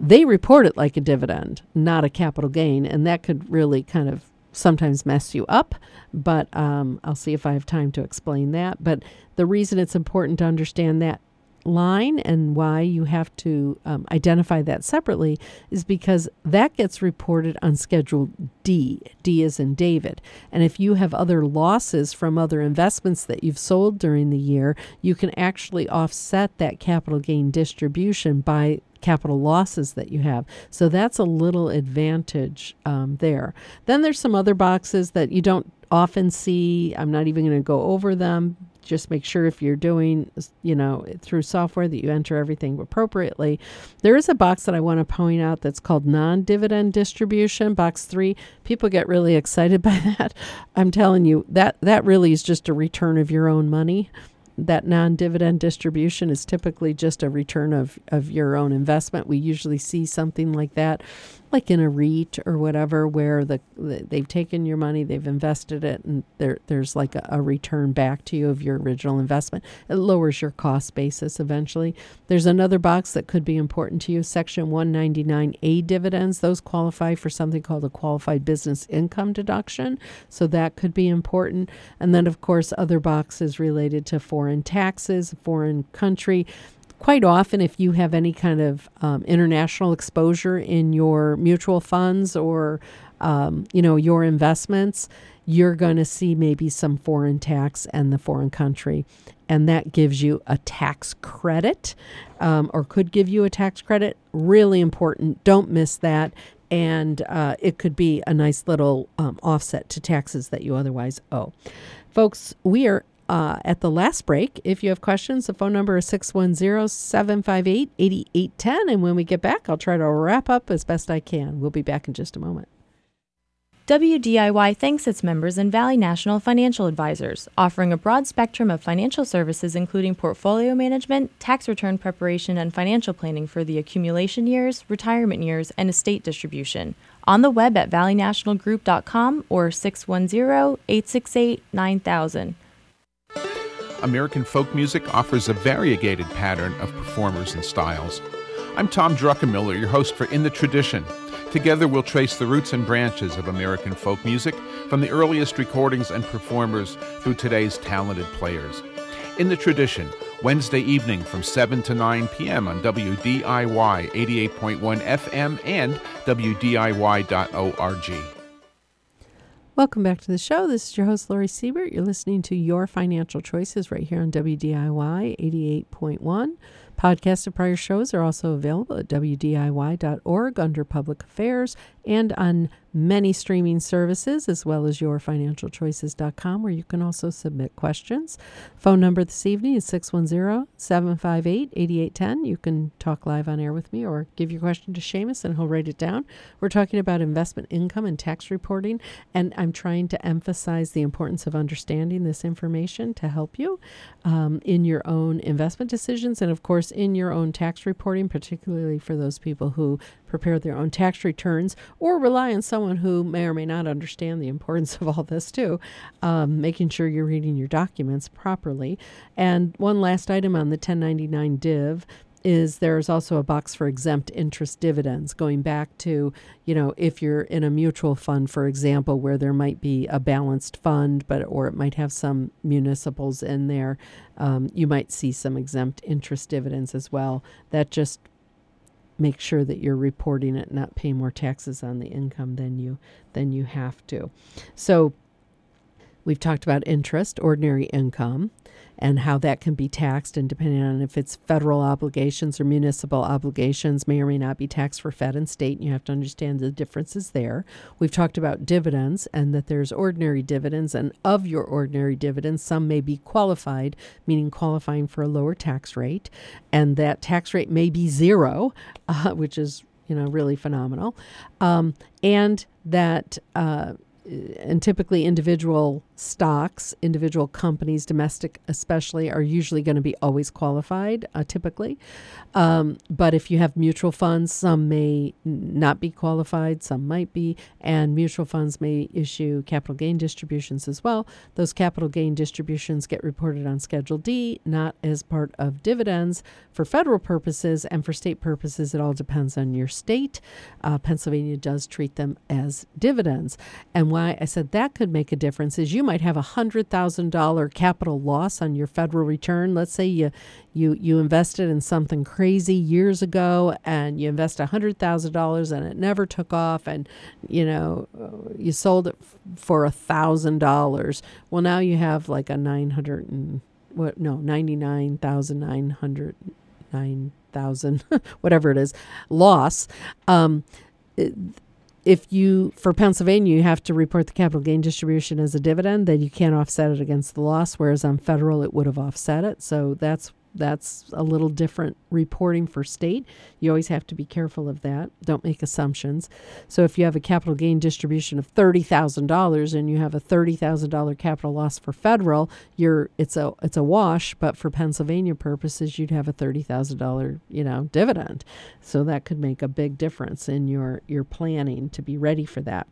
S2: they report it like a dividend, not a capital gain, and that could really kind of sometimes mess you up. But um, I'll see if I have time to explain that. But the reason it's important to understand that line and why you have to um, identify that separately is because that gets reported on Schedule D. D is in David. And if you have other losses from other investments that you've sold during the year, you can actually offset that capital gain distribution by capital losses that you have. So that's a little advantage um, there. Then there's some other boxes that you don't often see. I'm not even going to go over them. Just make sure if you're doing, you know, through software that you enter everything appropriately. There is a box that I want to point out that's called non dividend distribution, box three. People get really excited by that. I'm telling you, that, that really is just a return of your own money that non-dividend distribution is typically just a return of, of your own investment. We usually see something like that like in a REIT or whatever, where the, the they've taken your money, they've invested it, and there there's like a, a, return back to you of your original investment. It lowers your cost basis eventually. There's another box that could be important to you, Section 199A dividends. Those qualify for something called a qualified business income deduction, so that could be important. And then of course other boxes related to foreign taxes, foreign country quite often, if you have any kind of um, international exposure in your mutual funds or um, you know your investments, you're going to see maybe some foreign tax and the foreign country, and that gives you a tax credit, um, or could give you a tax credit. Really important. Don't miss that. and uh, it could be a nice little um, offset to taxes that you otherwise owe. Folks, we are uh, at the last break. If you have questions, the phone number is 610 758 8810. And when we get back, I'll try to wrap up as best I can. We'll be back in just a moment.
S3: WDIY thanks its members and Valley National Financial Advisors, offering a broad spectrum of financial services including portfolio management, tax return preparation, and financial planning for the accumulation years, retirement years, and estate distribution. On the web at valleynationalgroup.com or 610 868 9000.
S5: American folk music offers a variegated pattern of performers and styles. I'm Tom Druckenmiller, your host for In the Tradition. Together, we'll trace the roots and branches of American folk music from the earliest recordings and performers through today's talented players. In the Tradition, Wednesday evening from 7 to 9 p.m. on WDIY 88.1 FM and WDIY.org.
S2: Welcome back to the show. This is your host, Laurie Siebert. You're listening to Your Financial Choices right here on WDIY 88.1. Podcasts of prior shows are also available at WDIY.org under Public Affairs and on many streaming services, as well as yourfinancialchoices.com, where you can also submit questions. Phone number this evening is 610 758 8810. You can talk live on air with me or give your question to Seamus and he'll write it down. We're talking about investment income and tax reporting, and I'm trying to emphasize the importance of understanding this information to help you um, in your own investment decisions and, of course, in your own tax reporting, particularly for those people who prepare their own tax returns or rely on someone who may or may not understand the importance of all this too, um, making sure you're reading your documents properly. And one last item on the 1099 div is there's also a box for exempt interest dividends going back to you know if you're in a mutual fund for example where there might be a balanced fund but or it might have some municipals in there um, you might see some exempt interest dividends as well that just make sure that you're reporting it, not pay more taxes on the income than you than you have to. So we've talked about interest, ordinary income and how that can be taxed. And depending on if it's federal obligations or municipal obligations, may or may not be taxed for Fed and state. And you have to understand the differences there. We've talked about dividends and that there's ordinary dividends, and of your ordinary dividends, some may be qualified, meaning qualifying for a lower tax rate, and that tax rate may be zero, uh, which is you know really phenomenal, um, and that. Uh, and typically individual stocks, individual companies, domestic especially, are usually going to be always qualified, uh, typically. Um, but if you have mutual funds, some may not be qualified, some might be, and mutual funds may issue capital gain distributions as well. Those capital gain distributions get reported on Schedule D, not as part of dividends for federal purposes, and for state purposes, it all depends on your state. Uh, Pennsylvania does treat them as dividends. And why I said that could make a difference is you might have a hundred thousand dollar capital loss on your federal return. Let's say you you you invested in something crazy years ago and you invest a hundred thousand dollars and it never took off and you know you sold it f- for a thousand dollars. Well, now you have like a nine hundred and what no ninety nine thousand nine hundred nine thousand whatever it is loss. Um, it, if you for Pennsylvania you have to report the capital gain distribution as a dividend, then you can't offset it against the loss. Whereas on federal, it would have offset it. So that's that's a little different reporting for state. You always have to be careful of that. Don't make assumptions. So if you have a capital gain distribution of $30,000 and you have a $30,000 capital loss for federal, you're it's a it's a wash, but for Pennsylvania purposes you'd have a $30,000, you know, dividend. So that could make a big difference in your your planning to be ready for that.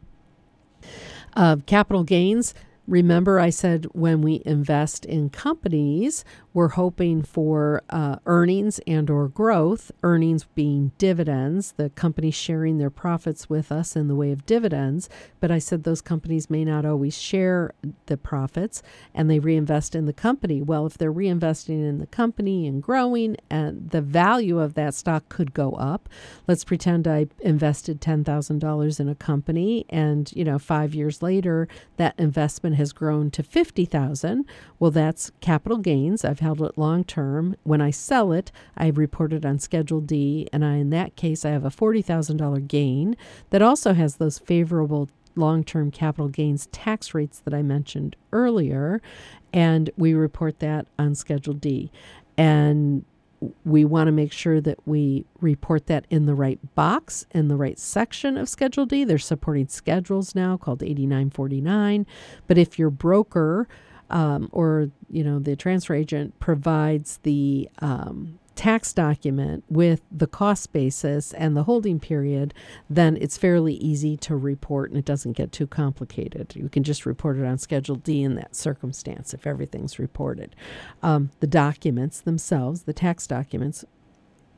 S2: Uh, capital gains, Remember, I said when we invest in companies, we're hoping for uh, earnings and or growth. Earnings being dividends, the company sharing their profits with us in the way of dividends. But I said those companies may not always share the profits, and they reinvest in the company. Well, if they're reinvesting in the company and growing, and the value of that stock could go up. Let's pretend I invested ten thousand dollars in a company, and you know, five years later, that investment has grown to 50,000. Well, that's capital gains. I've it long term. When I sell it, I report it on Schedule D, and I, in that case, I have a $40,000 gain that also has those favorable long term capital gains tax rates that I mentioned earlier, and we report that on Schedule D. And we want to make sure that we report that in the right box in the right section of Schedule D. There's supporting schedules now called 8949. But if your broker um, or you know the transfer agent provides the um, tax document with the cost basis and the holding period, then it's fairly easy to report and it doesn't get too complicated. You can just report it on Schedule D in that circumstance if everything's reported. Um, the documents themselves, the tax documents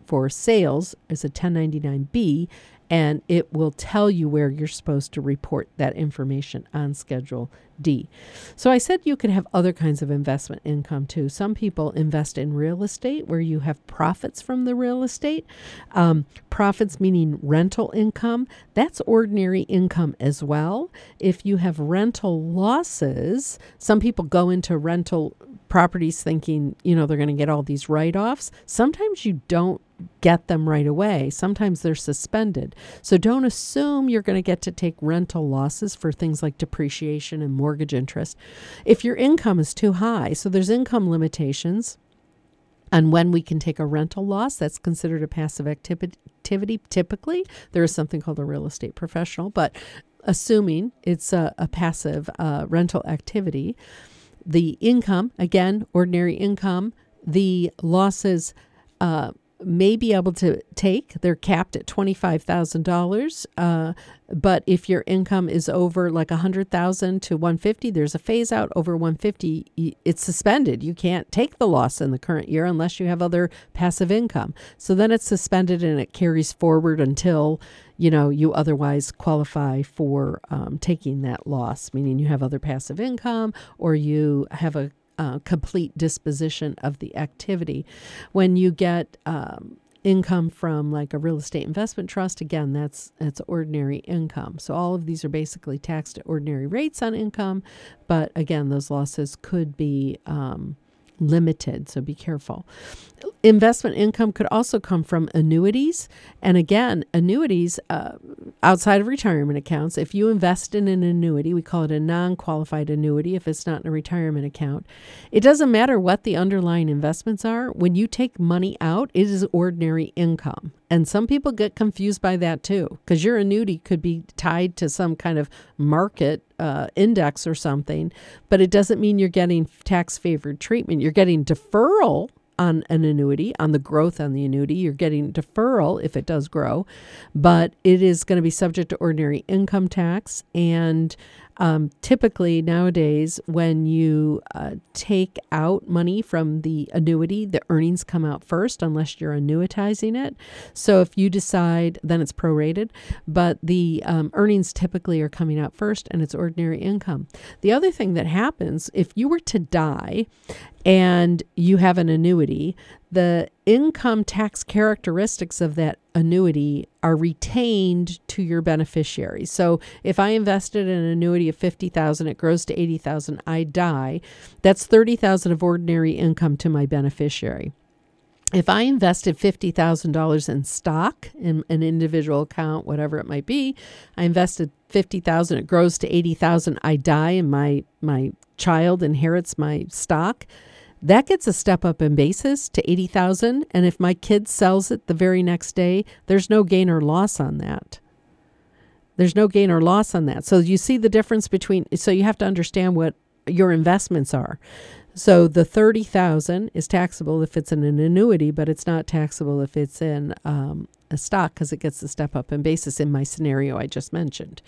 S2: for sales, is a 1099B and it will tell you where you're supposed to report that information on Schedule D. So I said you could have other kinds of investment income too. Some people invest in real estate where you have profits from the real estate. Um, profits meaning rental income. That's ordinary income as well. If you have rental losses, some people go into rental properties thinking, you know, they're going to get all these write offs. Sometimes you don't get them right away. Sometimes they're suspended. So don't assume you're going to get to take rental losses for things like depreciation and mortgage interest. If your income is too high, so there's income limitations. And when we can take a rental loss, that's considered a passive activity. Typically, there is something called a real estate professional, but assuming it's a, a passive uh, rental activity, the income, again, ordinary income, the losses uh, may be able to take. They're capped at $25,000. Uh, but if your income is over like 100,000 to 150, there's a phase out over 150. It's suspended. You can't take the loss in the current year unless you have other passive income. So then it's suspended and it carries forward until you know you otherwise qualify for um, taking that loss, meaning you have other passive income or you have a uh, complete disposition of the activity. When you get um, income from like a real estate investment trust, again, that's that's ordinary income. So all of these are basically taxed at ordinary rates on income, but again, those losses could be um, limited, so be careful. Investment income could also come from annuities. And again, annuities uh, outside of retirement accounts, if you invest in an annuity, we call it a non qualified annuity if it's not in a retirement account. It doesn't matter what the underlying investments are. When you take money out, it is ordinary income. And some people get confused by that too, because your annuity could be tied to some kind of market uh, index or something, but it doesn't mean you're getting tax favored treatment. You're getting deferral on an annuity, on the growth on the annuity. You're getting deferral if it does grow, but it is going to be subject to ordinary income tax. And um, typically nowadays, when you uh, take out money from the annuity, the earnings come out first, unless you're annuitizing it. So if you decide, then it's prorated, but the um, earnings typically are coming out first, and it's ordinary income. The other thing that happens if you were to die and you have an annuity, the income tax characteristics of that annuity are retained to your beneficiary. So if I invested in an annuity of 50,000 it grows to 80,000 I die, that's 30,000 of ordinary income to my beneficiary. If I invested $50,000 in stock in an individual account whatever it might be, I invested 50,000 it grows to 80,000 I die and my my child inherits my stock that gets a step up in basis to 80,000 and if my kid sells it the very next day, there's no gain or loss on that. There's no gain or loss on that. So you see the difference between so you have to understand what your investments are. So the 30,000 is taxable if it's in an annuity, but it's not taxable if it's in um, a stock because it gets the step up in basis in my scenario I just mentioned.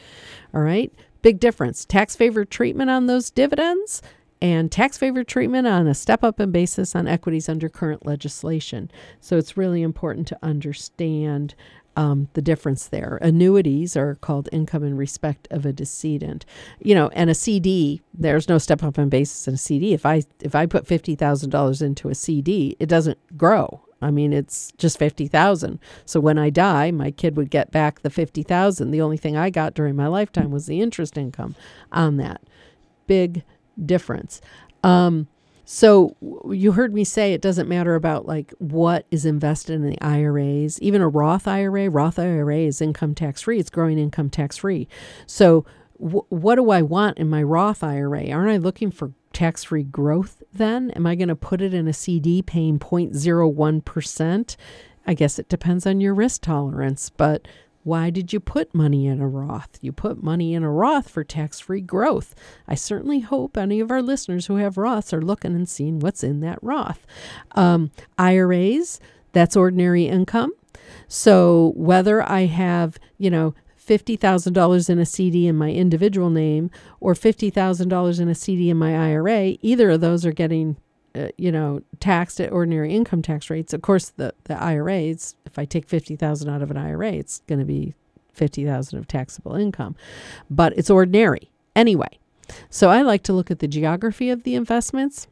S2: All right. Big difference. Tax favored treatment on those dividends and tax favor treatment on a step up in basis on equities under current legislation. So it's really important to understand um, the difference there. Annuities are called income in respect of a decedent, you know, and a CD. There's no step up in basis in a CD. If I if I put fifty thousand dollars into a CD, it doesn't grow. I mean, it's just fifty thousand. So when I die, my kid would get back the fifty thousand. The only thing I got during my lifetime was the interest income on that. Big difference. Um, So you heard me say it doesn't matter about like what is invested in the IRAs. Even a Roth IRA, Roth IRA is income tax free. It's growing income tax free. So w- what do I want in my Roth IRA? Aren't I looking for tax free growth then? Am I going to put it in a CD paying 0.01%? I guess it depends on your risk tolerance, but why did you put money in a Roth? You put money in a Roth for tax free growth. I certainly hope any of our listeners who have Roths are looking and seeing what's in that Roth. Um, IRAs, that's ordinary income. So whether I have, you know, $50,000 in a CD in my individual name or $50,000 in a CD in my IRA, either of those are getting uh, you know, taxed at ordinary income tax rates. Of course, the the IRAs, if I take fifty thousand out of an IRA, it's going to be fifty thousand of taxable income, but it's ordinary anyway. So I like to look at the geography of the investments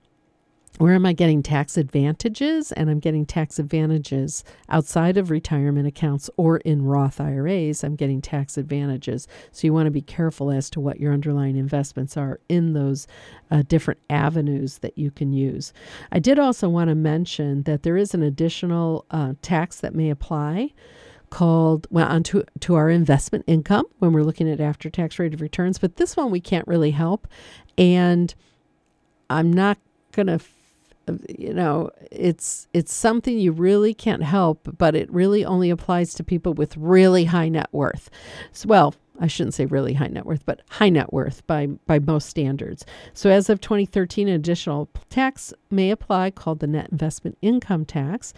S2: where am I getting tax advantages? And I'm getting tax advantages outside of retirement accounts or in Roth IRAs. I'm getting tax advantages. So you want to be careful as to what your underlying investments are in those uh, different avenues that you can use. I did also want to mention that there is an additional uh, tax that may apply called well onto to our investment income when we're looking at after tax rate of returns but this one we can't really help and i'm not going to you know it's it's something you really can't help but it really only applies to people with really high net worth so, well I shouldn't say really high net worth, but high net worth by by most standards. So as of 2013, an additional tax may apply called the net investment income tax.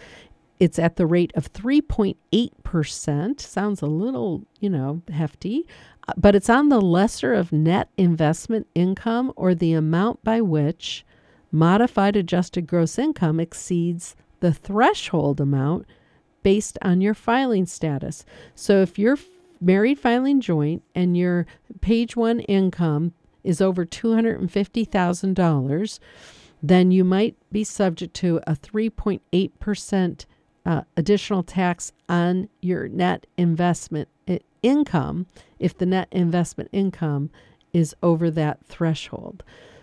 S2: It's at the rate of 3.8%. Sounds a little, you know, hefty, uh, but it's on the lesser of net investment income or the amount by which modified adjusted gross income exceeds the threshold amount based on your filing status. So if you're married filing joint and your page one income is over $250,000, then you might be subject to a 3.8% uh, additional tax on your net investment income if the net investment income is over that threshold.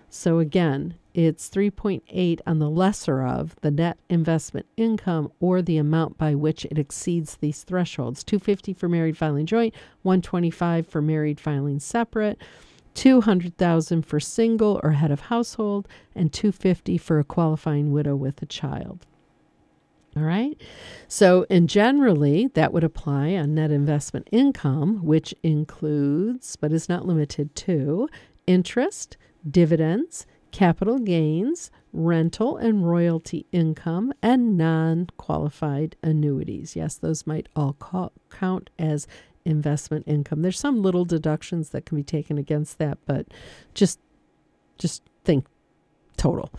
S2: So again, it's 3.8 on the lesser of the net investment income or the amount by which it exceeds these thresholds 250 for married filing joint 125 for married filing separate 200,000 for single or head of household and 250 for a qualifying widow with a child all right. So, and generally, that would apply on net investment income, which includes, but is not limited to, interest, dividends, capital gains, rental and royalty income, and non qualified annuities. Yes, those might all count as investment income. There's some little deductions that can be taken against that, but just just think total.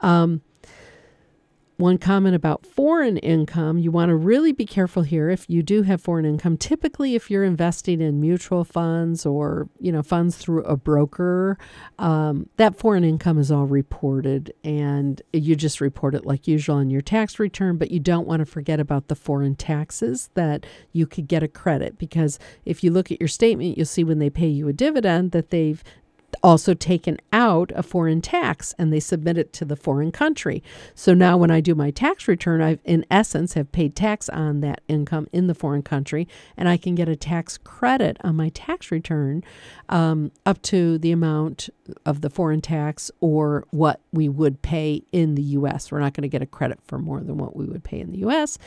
S2: Um, one comment about foreign income. You want to really be careful here. If you do have foreign income typically if you're investing in mutual funds or you know funds through a broker um, that foreign income is all reported and you just report it like usual on your tax return but you don't want to forget about the foreign taxes that you could get a credit because if you look at your statement you'll see when they pay you a dividend that they've also taken out a foreign tax and they submit it to the foreign country. So now when I do my tax return, I in essence have paid tax on that income in the foreign country and I can get a tax credit on my tax return um, up to the amount of the foreign tax or what we would pay in the U.S. We're not going to get a credit for more than what we would pay in the U.S.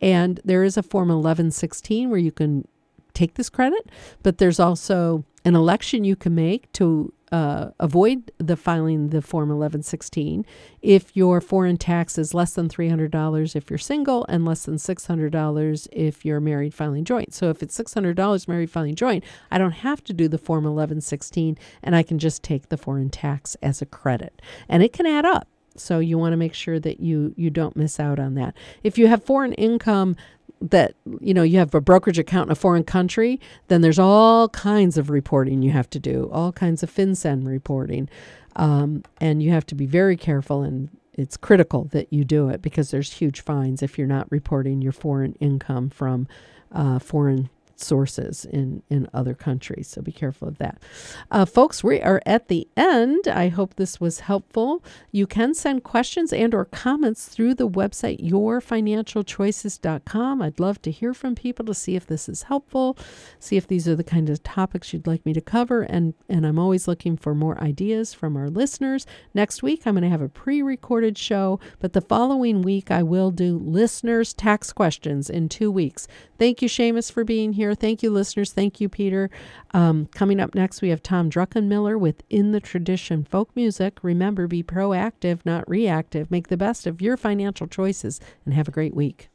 S2: And there is a Form 1116 where you can take this credit, but there's also an election you can make to uh, avoid the filing the form 1116 if your foreign tax is less than $300 if you're single and less than $600 if you're married filing joint. So if it's $600 married filing joint i don't have to do the form 1116 and i can just take the foreign tax as a credit. And it can add up. So you want to make sure that you you don't miss out on that. If you have foreign income that you know you have a brokerage account in a foreign country, then there's all kinds of reporting you have to do, all kinds of FinCEN reporting, um, and you have to be very careful and it's critical that you do it because there's huge fines if you're not reporting your foreign income from uh, foreign sources in, in other countries. So be careful of that. Uh, folks, we are at the end. I hope this was helpful. You can send questions and or comments through the website yourfinancialchoices.com. I'd love to hear from people to see if this is helpful, see if these are the kind of topics you'd like me to cover. And, and I'm always looking for more ideas from our listeners. Next week, I'm going to have a pre recorded show, but the following week, I will do listeners' tax questions in two weeks. Thank you, Seamus, for being here. Thank you, listeners. Thank you, Peter. Um, coming up next, we have Tom Druckenmiller with In the Tradition Folk Music. Remember, be proactive, not reactive. Make the best of your financial choices and have a great week.